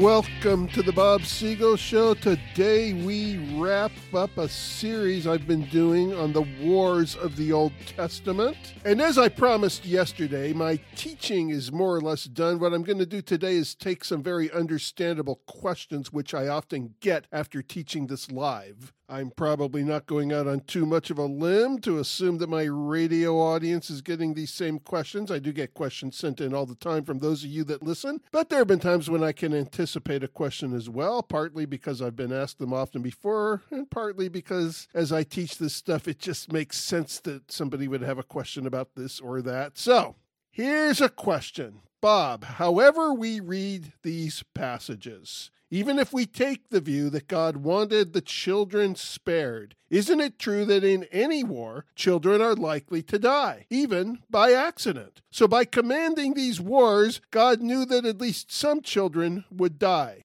Welcome to the Bob Siegel Show. Today we wrap up a series I've been doing on the wars of the Old Testament. And as I promised yesterday, my teaching is more or less done. What I'm going to do today is take some very understandable questions which I often get after teaching this live. I'm probably not going out on too much of a limb to assume that my radio audience is getting these same questions. I do get questions sent in all the time from those of you that listen, but there have been times when I can anticipate a question as well, partly because I've been asked them often before, and partly because as I teach this stuff, it just makes sense that somebody would have a question about this or that. So, here's a question. Bob, however we read these passages, even if we take the view that God wanted the children spared, isn't it true that in any war, children are likely to die, even by accident? So, by commanding these wars, God knew that at least some children would die.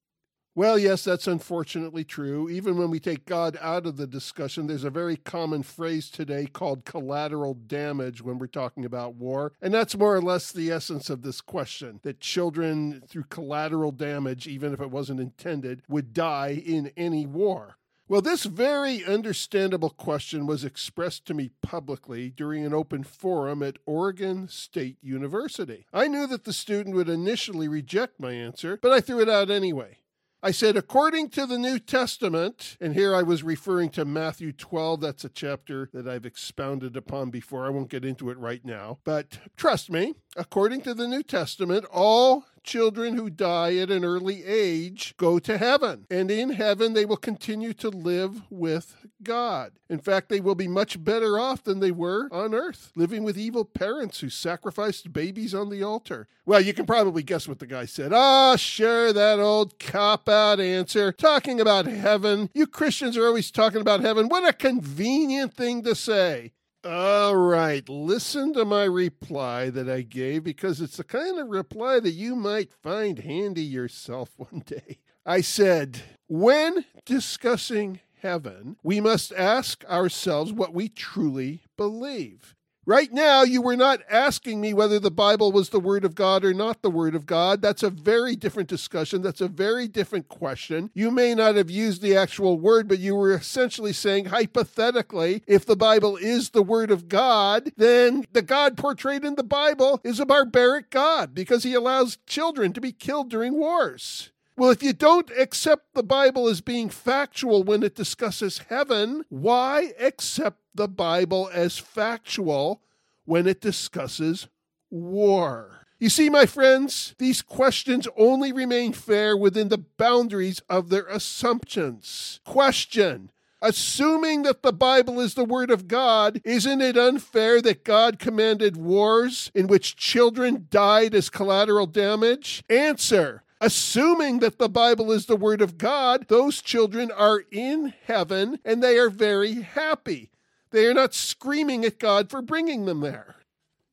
Well, yes, that's unfortunately true. Even when we take God out of the discussion, there's a very common phrase today called collateral damage when we're talking about war. And that's more or less the essence of this question that children, through collateral damage, even if it wasn't intended, would die in any war. Well, this very understandable question was expressed to me publicly during an open forum at Oregon State University. I knew that the student would initially reject my answer, but I threw it out anyway. I said, according to the New Testament, and here I was referring to Matthew 12. That's a chapter that I've expounded upon before. I won't get into it right now. But trust me, according to the New Testament, all children who die at an early age go to heaven. And in heaven, they will continue to live with God. In fact, they will be much better off than they were on earth, living with evil parents who sacrificed babies on the altar. Well, you can probably guess what the guy said. Ah, oh, sure, that old cop out answer. Talking about heaven. You Christians are always talking about heaven. What a convenient thing to say. All right, listen to my reply that I gave because it's the kind of reply that you might find handy yourself one day. I said, when discussing heaven, we must ask ourselves what we truly believe. Right now, you were not asking me whether the Bible was the Word of God or not the Word of God. That's a very different discussion. That's a very different question. You may not have used the actual word, but you were essentially saying, hypothetically, if the Bible is the Word of God, then the God portrayed in the Bible is a barbaric God because he allows children to be killed during wars. Well, if you don't accept the Bible as being factual when it discusses heaven, why accept the Bible as factual when it discusses war? You see, my friends, these questions only remain fair within the boundaries of their assumptions. Question Assuming that the Bible is the Word of God, isn't it unfair that God commanded wars in which children died as collateral damage? Answer Assuming that the Bible is the Word of God, those children are in heaven and they are very happy. They are not screaming at God for bringing them there.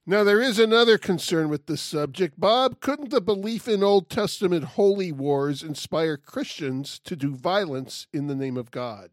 Now, there is another concern with this subject. Bob, couldn't the belief in Old Testament holy wars inspire Christians to do violence in the name of God?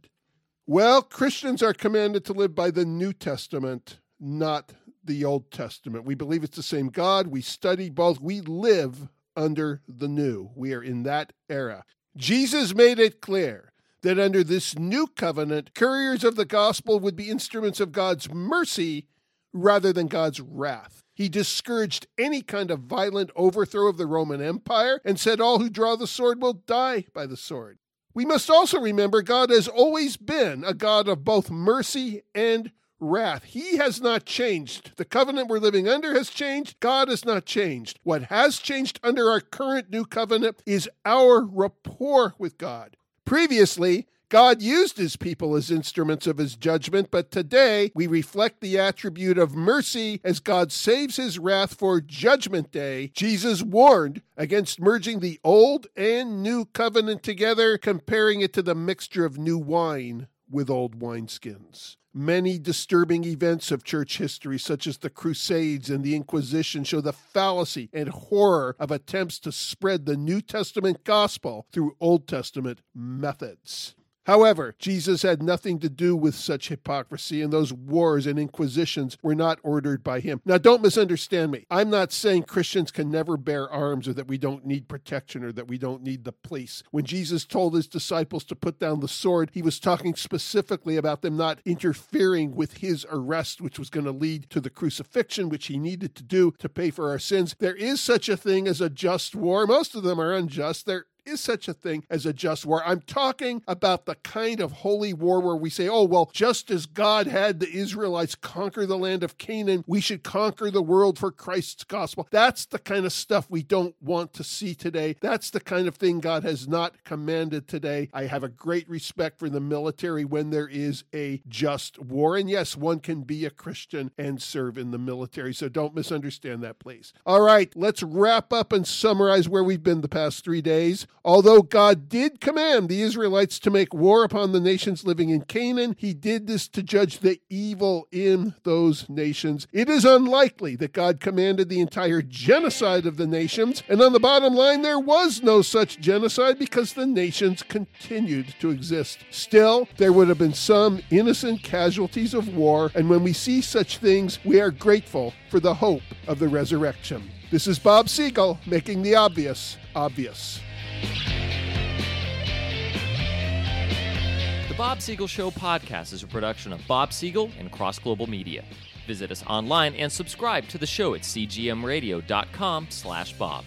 Well, Christians are commanded to live by the New Testament, not the Old Testament. We believe it's the same God. We study both. We live under the new. We are in that era. Jesus made it clear that under this new covenant, couriers of the gospel would be instruments of God's mercy rather than God's wrath. He discouraged any kind of violent overthrow of the Roman Empire and said all who draw the sword will die by the sword. We must also remember God has always been a God of both mercy and wrath. He has not changed. The covenant we're living under has changed. God has not changed. What has changed under our current new covenant is our rapport with God. Previously, God used his people as instruments of his judgment, but today we reflect the attribute of mercy as God saves his wrath for judgment day. Jesus warned against merging the old and new covenant together, comparing it to the mixture of new wine with old wineskins. Many disturbing events of church history, such as the Crusades and the Inquisition, show the fallacy and horror of attempts to spread the New Testament gospel through Old Testament methods. However, Jesus had nothing to do with such hypocrisy, and those wars and inquisitions were not ordered by him. Now, don't misunderstand me. I'm not saying Christians can never bear arms or that we don't need protection or that we don't need the police. When Jesus told his disciples to put down the sword, he was talking specifically about them not interfering with his arrest, which was going to lead to the crucifixion, which he needed to do to pay for our sins. There is such a thing as a just war. Most of them are unjust. There is such a thing as a just war. I'm talking about the kind of holy war where we say, oh, well, just as God had the Israelites conquer the land of Canaan, we should conquer the world for Christ's gospel. That's the kind of stuff we don't want to see today. That's the kind of thing God has not commanded today. I have a great respect for the military when there is a just war. And yes, one can be a Christian and serve in the military. So don't misunderstand that, please. All right, let's wrap up and summarize where we've been the past three days. Although God did command the Israelites to make war upon the nations living in Canaan, he did this to judge the evil in those nations. It is unlikely that God commanded the entire genocide of the nations, and on the bottom line, there was no such genocide because the nations continued to exist. Still, there would have been some innocent casualties of war, and when we see such things, we are grateful for the hope of the resurrection. This is Bob Siegel making the obvious obvious. The Bob Siegel Show podcast is a production of Bob Siegel and Cross Global Media. Visit us online and subscribe to the show at cgmradio.com slash bob.